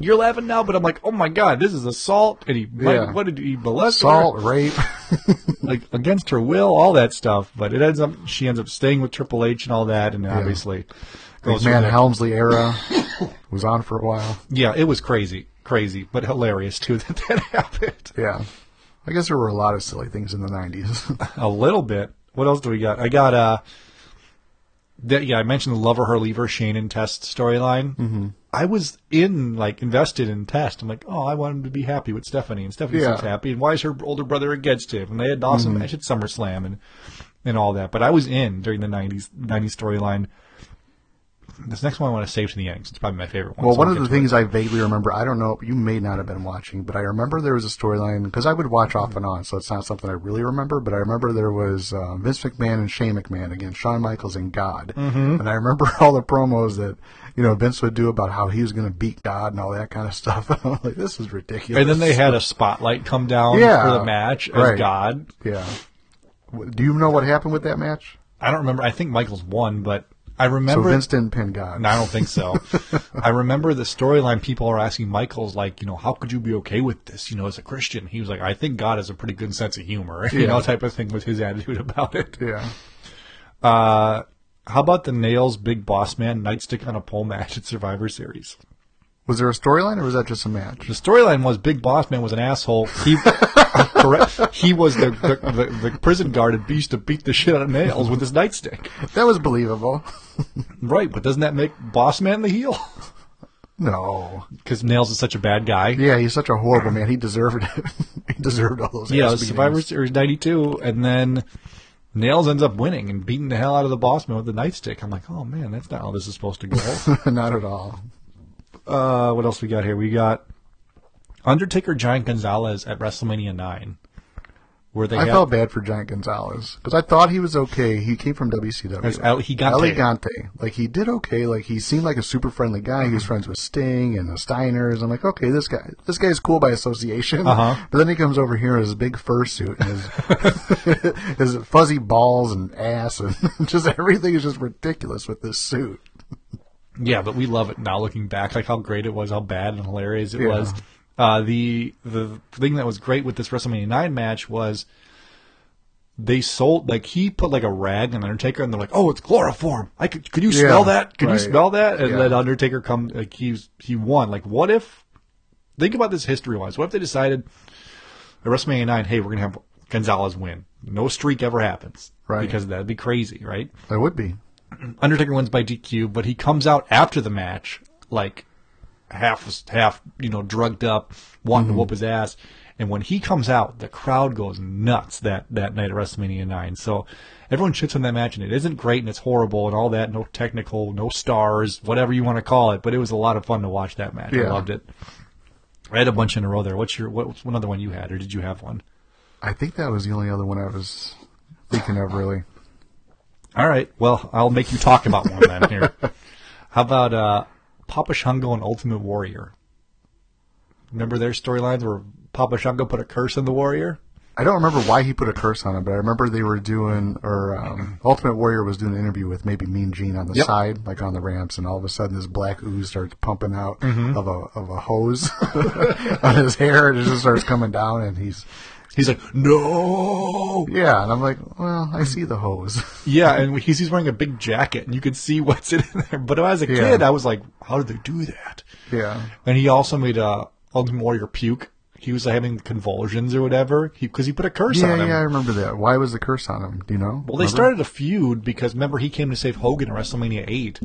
You're laughing now, but I'm like, oh my god, this is assault, and he Yeah. what did he molest Assault, her? rape. like against her will, all that stuff. But it ends up she ends up staying with Triple H and all that, and obviously goes through McMahon-Helmsley era was on for a while. Yeah, it was crazy, crazy, but hilarious too that that happened. Yeah. I guess there were a lot of silly things in the 90s. A little bit. What else do we got? I got uh, that yeah, I mentioned the lover her leaver Shane and Test storyline. Mm-hmm. I was in like invested in Test. I'm like, oh, I want him to be happy with Stephanie, and Stephanie Yeah. seems happy. And why is her older brother against him? And they had an awesome match at SummerSlam and and all that. But I was in during the '90s '90s storyline. This next one I want to save to the end. It's probably my favorite one. Well, so one I'll of the to it. things I vaguely remember, I don't know, you may not have been watching, but I remember there was a storyline because I would watch off and on, so it's not something I really remember. But I remember there was uh, Vince McMahon and Shane McMahon against Shawn Michaels and God, Mm-hmm. and I remember all the promos that you know Vince would do about how he was going to beat God and all that kind of stuff. I'm like, this is ridiculous. And then they had a spotlight come down Yeah, for the match as right. God. yeah. Do you know what happened with that match? I don't remember. I think Michaels won, but I remember. So. Vince didn't pin God. No, I don't think so. I remember the storyline. People are asking Michaels, like, you know, how could you be okay with this? You know, as a Christian, he was like, I think God has a pretty good sense of humor, you know, type of thing was his attitude about it. Yeah. Uh, how about the Nails Big Boss Man Nightstick on a pole match at Survivor Series? Was there a storyline or was that just a match? The storyline was Big Boss Man was an asshole. He correct. He was the the, the the prison guard and used to beat the shit out of Nails with his nightstick. That was believable. Right, but doesn't that make Boss Man the heel? No. Because Nails is such a bad guy. Yeah, he's such a horrible man. He deserved it. he deserved all those. Yeah. Survivor Series '92, and then Nails ends up winning and beating the hell out of the Boss Man with the nightstick. I'm like, oh man, that's not how this is supposed to go. Not at all. uh, what else we got here? We got Undertaker Giant Gonzalez at WrestleMania nine, where they I had- felt bad for Giant Gonzalez because I thought he was okay. He came from WCW. El Gigante. El Gigante. Like he did okay. Like he seemed like a super friendly guy. He was friends with Sting and the Steiners. I'm like, okay, this guy, this guy's cool by association. Uh-huh. But then he comes over here in his big fursuit and his his fuzzy balls and ass and just everything is just ridiculous with this suit. Yeah, but we love it now looking back, like how great it was, how bad and hilarious it Yeah. was. Uh, the the thing that was great with this WrestleMania nine match was they sold like he put like a rag on Undertaker, and they're like, "Oh, it's chloroform. I could could you Yeah, smell that? Could right. you smell that?" And Yeah. then Undertaker come like he's he won. Like, what if? Think about this history wise. What if they decided at WrestleMania nine, hey, we're gonna have Gonzalez win. No streak ever happens, Right. Because that'd be crazy, right? That would be. Undertaker wins by DQ, but he comes out after the match like half half you know drugged up, wanting to whoop his ass. And when he comes out, the crowd goes nuts that that night at WrestleMania nine. So everyone shits on that match, and it isn't great, and it's horrible, and all that. No technical, no stars, whatever you want to call it. But it was a lot of fun to watch that match. I loved it. I had a bunch in a row there. What's your what, what's one other one you had, or did you have one? I think that was the only other one I was thinking of. Really. All right. Well, I'll make you talk about one then here. How about uh, Papa Shango and Ultimate Warrior? Remember their storylines where Papa Shango put a curse on the Warrior? I don't remember why he put a curse on it, but I remember they were doing, or um, Ultimate Warrior was doing an interview with maybe Mean Gene on the Yep. side, like on the ramps, and all of a sudden this black ooze starts pumping out Mm-hmm. of a of a hose on his hair, and it just starts coming down, and he's He's like, no. yeah, and I'm like, well, I see the hose. Yeah, and he's, he's wearing a big jacket, and you could see what's in there. But as a Yeah. kid, I was like, how did they do that? yeah, And he also made uh, Ultimate Warrior puke. he was having convulsions or whatever because he, put a curse yeah, on him. yeah, I remember that. Why was the curse on him? Do you know? Well, they Remember? started a feud because remember he came to save Hogan at WrestleMania eight.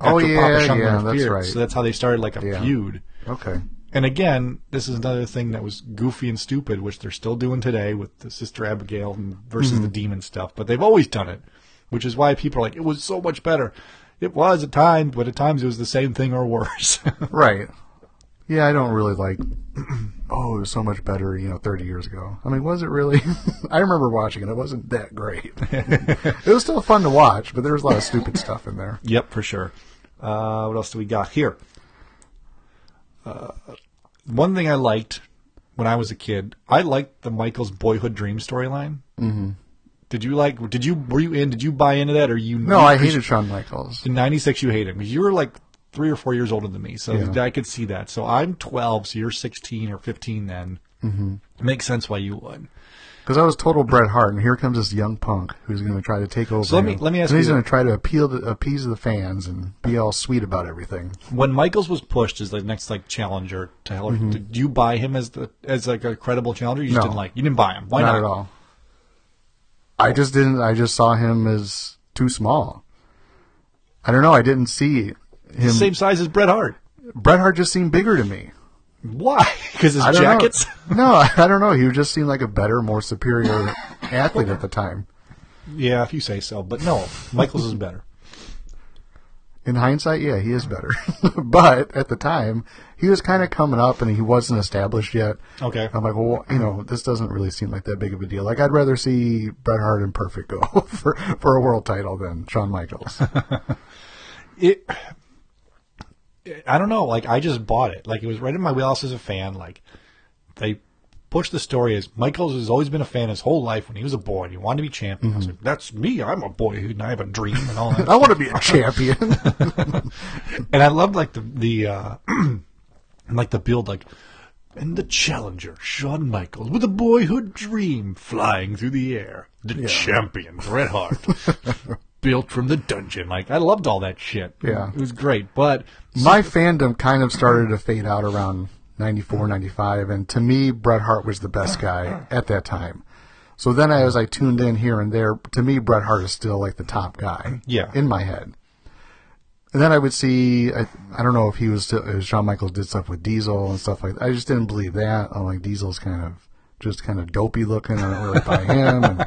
Oh, yeah, Papa yeah, that's right. So that's how they started like a Yeah. feud. Okay. And again, this is another thing that was goofy and stupid, which they're still doing today with the Sister Abigail and versus Mhm. the demon stuff. But they've always done it, which is why people are like, it was so much better. It was at times, but at times it was the same thing or worse. Right. Yeah, I don't really like. oh, it was so much better, you know, 30 years ago. I mean, was it really? I remember watching it. It wasn't that great. it was still fun to watch, but there was a lot of stupid stuff in there. Yep, for sure. Uh, what else do we got here? Uh, one thing I liked when I was a kid, I liked the Michael's boyhood dream storyline. Mhm. Did you like? Did you were you in? Did you buy into that, or you? No, I hated Shawn Michaels. In '96, you hated him because you were like three or four years older than me, so Yeah. I could see that. So I'm 12, so you're 16 or 15 then. hmm makes sense why you would. Because I was total Bret Hart, and here comes this young punk who's going to try to take over. So let me- him. let me ask and he's going to try to appeal to, appease the fans and be all sweet about everything. When Michaels was pushed as the next like challenger to Heller, Mhm. did you buy him as the as like a credible challenger? You just No. didn't like. You didn't buy him. Why not? at all. I just didn't. I just saw him as too small. I don't know. I didn't see him. He's the same size as Bret Hart. Bret Hart just seemed bigger to me. Why? Because his don't know. jackets. No, I don't know. He just seemed like a better, more superior athlete at the time. Yeah, if you say so. But no, Michaels is better. In hindsight, yeah, he is better. but at the time, he was kind of coming up and he wasn't established yet. Okay. I'm like, well, you know, this doesn't really seem like that big of a deal. Like, I'd rather see Bret Hart and Perfect go for, for a world title than Shawn Michaels. it I don't know, like I just bought it. Like it was right in my wheelhouse as a fan. Like they pushed the story as Michaels has always been a fan his whole life when he was a boy and he wanted to be champion. I was like, That's me, I'm a boy who and I have a dream and all that. Mm-hmm. I want to be a champion. and I loved like the the uh like the build like and the challenger, Shawn Michaels, with a boyhood dream flying through the air. The Yeah. champion, Bret Hart. built from the dungeon. Like I loved all that shit. Yeah. It was great. But My fandom kind of started to fade out around 94, 95, and to me, Bret Hart was the best guy at that time. So then, as I tuned in here and there, to me, Bret Hart is still like the top guy. Yeah. In my head. And then I would see, I, I don't know if he was still, if Shawn Michaels did stuff with Diesel and stuff like that. I just didn't believe that. I'm like, Diesel's kind of, just kind of dopey looking. I don't really buy him. And,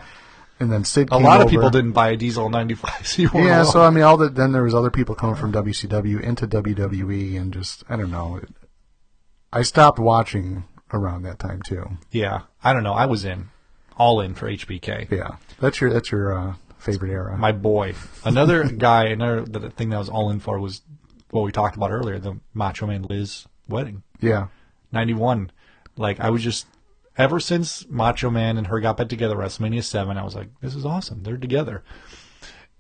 and then Sid a lot of over. people didn't buy a diesel '95. So Yeah, so I mean, all that. Then there was other people coming from WCW into WWE, and just I don't know. I stopped watching around that time too. yeah, I don't know. I was in, all in for HBK. Yeah, that's your that's your uh, favorite era. My boy. Another guy. Another the thing that I was all in for was what we talked about earlier: the Macho Man Liz wedding. yeah, '91. Like I was just ever since Macho Man and her got back together WrestleMania seven, I was like, this is awesome. They're together.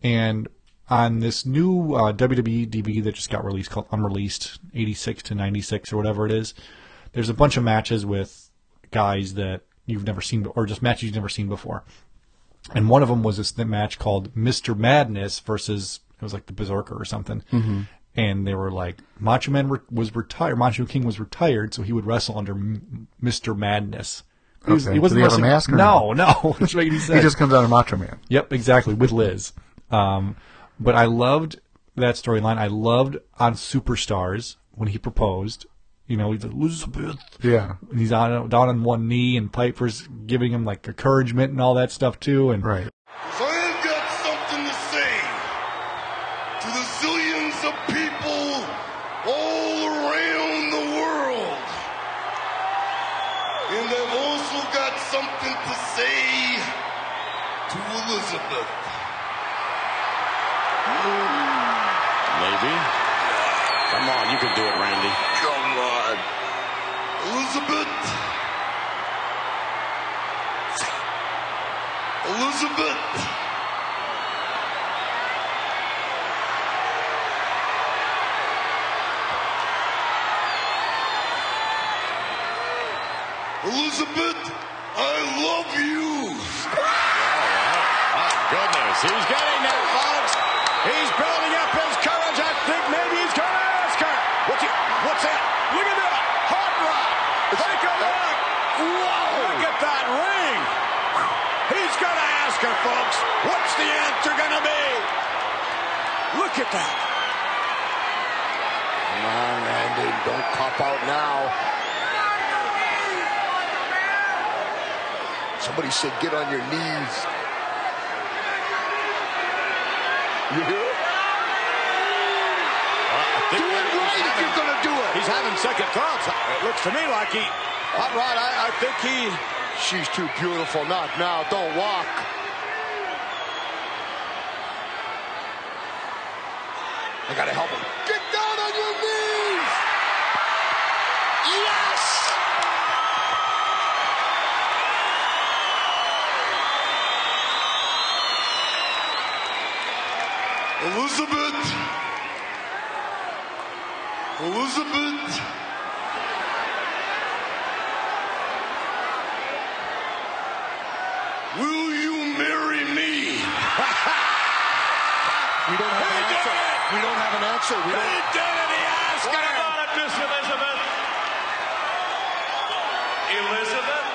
And on this new uh, WWE DVD that just got released called Unreleased '86 to '96 or whatever it is, there's a bunch of matches with guys that you've never seen or just matches you've never seen before. And one of them was this match called Mr. Madness versus it was like the Berserker or something. Mhm. And they were like Macho Man re- was retired, Macho King was retired, so he would wrestle under M- Mr. Madness. He, was, Okay. he wasn't Did he have a wrestling- mask or no, no, Which make sense. he just comes out of Macho Man. Yep, exactly with Liz. Um, but I loved that storyline. I loved on Superstars when he proposed. You know, he's like, Elizabeth. Yeah. And he's on down on one knee, and Piper's giving him like encouragement and all that stuff too. And right. So I've got something to say to the zillions of people Elizabeth. Maybe. Come on, you can do it, Randy. Come on. Elizabeth. Elizabeth. Elizabeth, I love you. He's getting there, folks. He's building up his courage. I think maybe he's going to ask her. What's, he, what's that? Look at that. Hot rock. Take a look. Whoa. Look at that ring. He's going to ask her, folks. What's the answer going to be? Look at that. Come on, Randy. Don't pop out now. Somebody said get on your knees. You hear it? Do it right if you're going to do it. He's having second thoughts. It looks to me like he. Hot Rod, I, I think he. She's too beautiful. Not now. Don't walk. I gotta help him. Elizabeth. Will you marry me? We don't have an answer. We don't have an answer. We don't. He did it. He asked What her. about it, Miss Elizabeth? Elizabeth?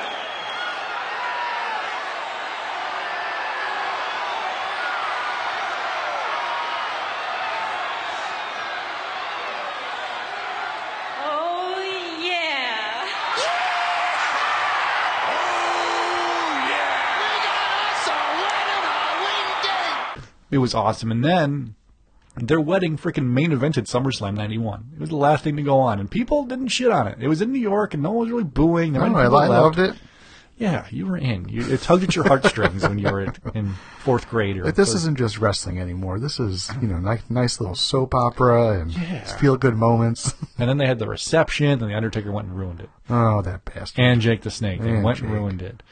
Oh, yeah. It was awesome. And then their wedding freaking main evented SummerSlam 91. It was the last thing to go on. And people didn't shit on it. It was in New York and no one was really booing. There No, oh, I, people left. loved it. Yeah, you were in. You, it tugged at your heartstrings when you were in- in fourth grade. Or But this third- isn't just wrestling anymore. This is, you know, nice, nice little soap opera and Yeah. feel good moments. And then they had the reception, and the Undertaker went and ruined it. Oh, that bastard. And Jake the Snake. They And went Jake. and ruined it.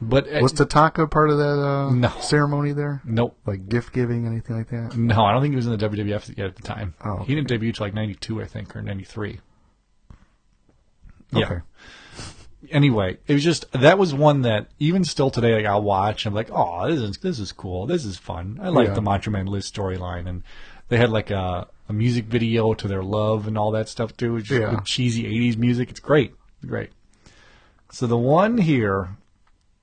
But uh, Was Tatanka part of that uh, No. ceremony there? Nope. Like gift giving, anything like that? No, I don't think he was in the WWF yet at the time. Oh, He didn't debut till like 92, I think, or 93. Yeah. Okay. Anyway, it was just that was one that even still today, like I'll watch. I'm like, oh, this is this is cool. This is fun. I like Yeah. the Macho Man Liz storyline, and they had like a, a music video to their love and all that stuff too. Yeah. cheesy '80s music. It's great, great. So the one here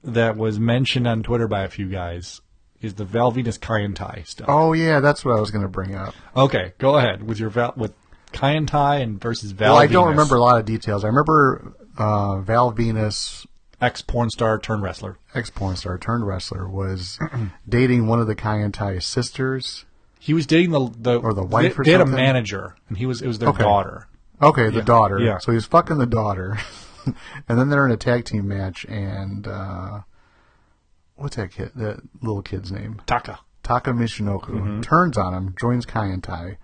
that was mentioned on Twitter by a few guys is the Val Venis Kai and stuff. Oh yeah, that's what I was going to bring up. Okay, go ahead with your Val with and and versus Val. well, I don't remember a lot of details. I remember uh, Val Venis, ex porn star turned wrestler. ex porn star turned wrestler, was dating one of the Kaientai sisters. He was dating the the Or the wife They, or they had a manager, and he was it was their Okay. daughter. Okay, the Yeah. daughter. Yeah. So he was fucking the daughter, and then they're in a tag team match, and uh, what's that kid? That little kid's name? Taka. Taka Michinoku Mm-hmm. turns on him, joins Kaientai,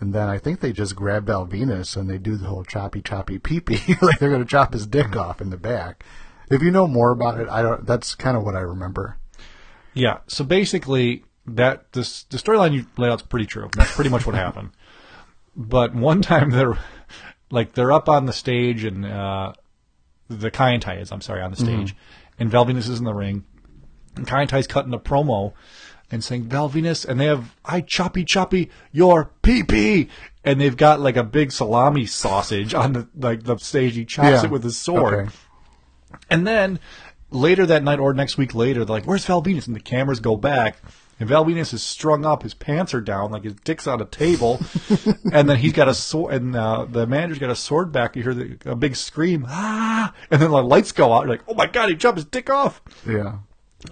and then I think they just grab Val and they do the whole choppy choppy pee pee, like they're going to chop his dick off in the back. If you know more about it, I don't. That's kind of what I remember. Yeah. So basically, that this the storyline you laid out's pretty true. That's pretty much what happened. But one time they're like they're up on the stage and uh, the Kaientai is I'm sorry on the mm-hmm. stage, and Val Venis is in the ring, and Kaientai's cutting a promo and saying Val Venis, and they have I choppy choppy your pee pee, and they've got like a big salami sausage on the like the stage. He chops Yeah. it with his sword. Okay. And then later that night or next week later, they're like, "Where's Val Venis?" And the cameras go back, and Val Venis is strung up. His pants are down, like his dick's on a table, and then he's got a sword. And uh, the manager's got a sword back. You hear the, a big scream, ah! And then the lights go out. You're like, "Oh my god, he chopped his dick off!" Yeah.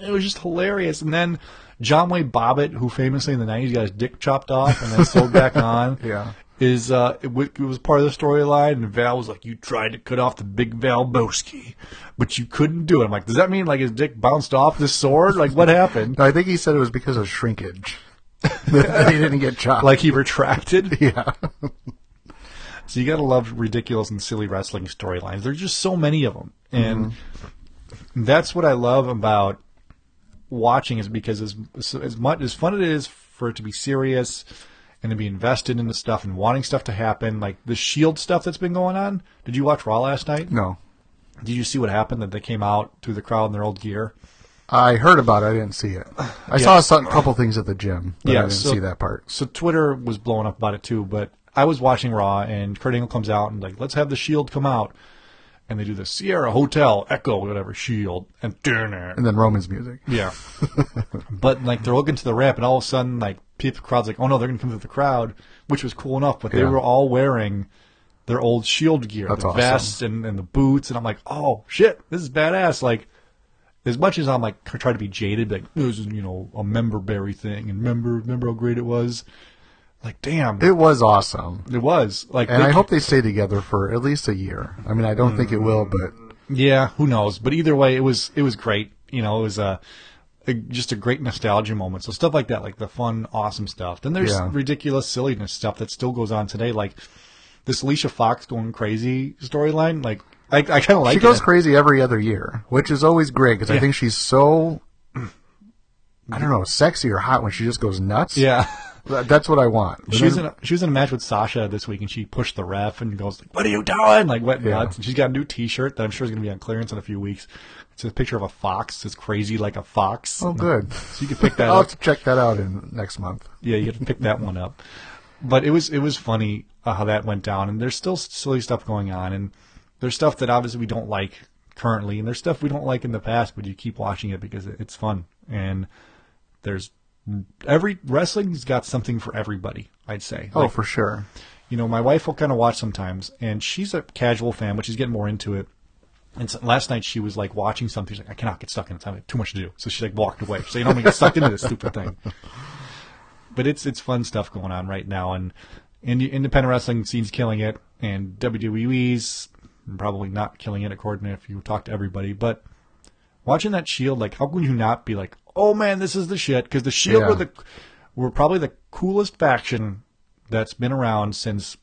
It was just hilarious. And then John Wayne Bobbitt, who famously in the '90s got his dick chopped off and then sewed back on, Yeah. Is uh, it, w- it was part of the storyline. And Val was like, "You tried to cut off the big Valbowski, but you couldn't do it." I'm like, "Does that mean like his dick bounced off the sword? Like what happened? No, I think he said it was because of shrinkage. that he didn't get chopped. like he retracted?" yeah. So you gotta love ridiculous and silly wrestling storylines. There's just so many of them, and that's what I love about watching. Is because as as much as fun it is for it to be serious and to be invested in the stuff and wanting stuff to happen, like the Shield stuff that's been going on. Did you watch Raw last night? No. Did you see what happened? That they came out through the crowd in their old gear. I heard about it. I didn't see it. I Yeah. saw a couple things at the gym, but I didn't so- see that part. So Twitter was blowing up about it too, but I was watching Raw and Kurt Angle comes out and like, let's have the Shield come out, and they do the Sierra Hotel Echo whatever Shield and And then Roman's music. yeah. but like they're looking to the ramp, and all of a sudden, like people, crowd's like, oh no, they're gonna come through the crowd, which was cool enough. But they Yeah. were all wearing their old Shield gear, That's the awesome. vests and, and the boots, and I'm like, oh shit, this is badass. Like, as much as I'm like trying to be jaded, like this is you know a member berry thing, and remember remember how great it was. Like, damn, It was awesome. it was like, And they- I hope they stay together for at least a year. I mean, I don't think it will, but Yeah, who knows? But either way, it was it was great. You know, it was a, a just a great nostalgia moment. So stuff like that, like the fun, awesome stuff. Then there's Yeah. ridiculous silliness stuff that still goes on today, like this Alicia Fox going crazy storyline. Like I, I kind of like she goes it. crazy every other year, which is always great because I think she's so, I don't know, sexy or hot when she just goes nuts. Yeah. That- That's what I want. She was in a, she was in a match with Sasha this week, and she pushed the ref and goes, like, "What are you doing?" Like wet Yeah. nuts. And she's got a new T-shirt that I'm sure is going to be on clearance in a few weeks. It's a picture of a fox. It's crazy like a fox. oh, good. So you can pick that I'll up. have to check that out in next month. Yeah, you got to pick that one up. But it was it was funny uh, how that went down, and there's still silly stuff going on, and there's stuff that obviously we don't like currently, and there's stuff we don't like in the past, but you keep watching it because it's fun, and there's every wrestling's got something for everybody. I'd say. Oh, Like, for sure. you know, my wife will kind of watch sometimes, and she's a casual fan, but she's getting more into it. And so last night she was like watching something. She's like, I cannot get stuck in it. I have too much to do. So she like walked away. So you don't want to get sucked into this stupid thing. But it's it's fun stuff going on right now, and independent wrestling scene's killing it, and WWE's probably not killing it according to if you talk to everybody. But watching that Shield, like, how could you not be like, oh man, this is the shit? Because the Shield Yeah. were the were probably the coolest faction that's been around since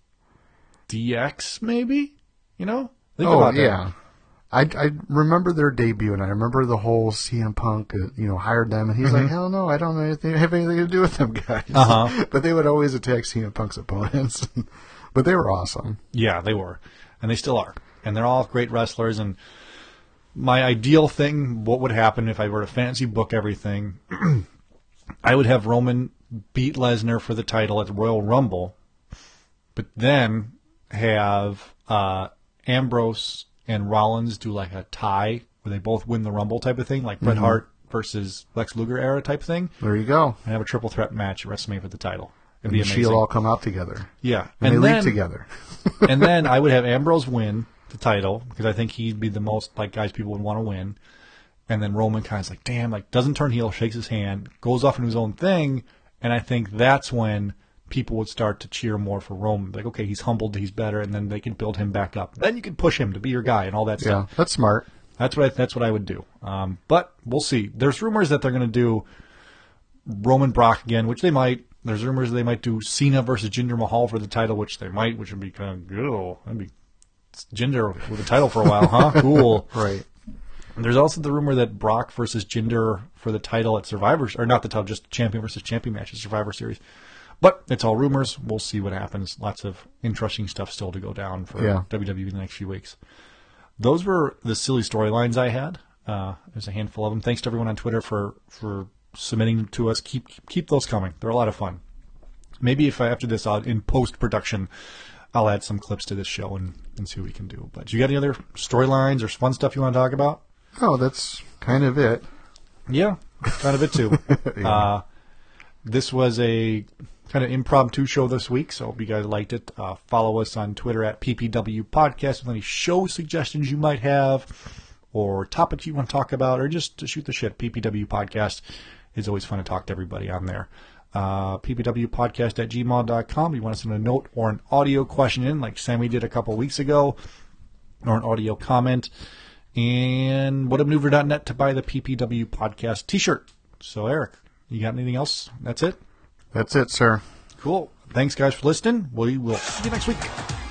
DX, maybe. You know, think oh about that. yeah. I, I remember their debut, and I remember the whole CM Punk, uh, you know, hired them, and he's like, "Hell no, I don't know anything, have anything to do with them guys." Mm-hmm. Uh-huh. but they would always attack CM Punk's opponents, but they were awesome. Yeah, they were, and they still are, and they're all great wrestlers. And my ideal thing, what would happen if I were to fancy book everything? I would have Roman beat Lesnar for the title at the Royal Rumble, but then have uh, Ambrose and Rollins do like a tie where they both win the Rumble type of thing, like Bret Mhm. Hart versus Lex Luger era type thing. There you go. And have a triple threat match at WrestleMania for the title. It'd And be the amazing. Shield all come out together. Yeah, and, they then, leave together. and then I would have Ambrose win the title because I think he'd be the most like guys people would want to win. And then Roman kind of like, damn, like doesn't turn heel, shakes his hand, goes off into his own thing, and I think that's when people would start to cheer more for Roman. Like, okay, he's humbled, he's better, and then they can build him back up. Then you can push him to be your guy and all that Yeah, stuff. that's smart. That's what I, that's what I would do. Um, but we'll see. There's rumors that they're going to do Roman Brock again, which they might. There's rumors they might do Cena versus Jinder Mahal for the title, which they might, which would be kind of good. That'd be Jinder with the title for a while, huh? Cool. Right. There's also the rumor that Brock versus Jinder for the title at Survivor, or not the title, just champion versus champion match at Survivor Series. But it's all rumors. We'll see what happens. Lots of interesting stuff still to go down for Yeah. WWE in the next few weeks. Those were the silly storylines I had. Uh, there's a handful of them. Thanks to everyone on Twitter for for submitting to us. Keep keep, those coming. They're a lot of fun. Maybe if I, after this, I'll, in post production, I'll add some clips to this show and, and see what we can do. But do you got any other storylines or fun stuff you want to talk about? Oh, that's kind of it. Yeah, kind of it too. Yeah. uh, this was a kind of impromptu show this week, so hope you guys liked it. Uh, follow us on Twitter at PPW Podcast with any show suggestions you might have, or topics you want to talk about, or just to shoot the shit. PPW Podcast is always fun to talk to everybody on there. Uh, ppwpodcast at gmail.com. You want to send a note or an audio question in, like Sammy did a couple weeks ago, or an audio comment. And whatamaneuver.net to buy the PPW Podcast t shirt. So, Eric, you got anything else? That's it? That's it, sir. Cool. Thanks, guys, for listening. We will see you next week.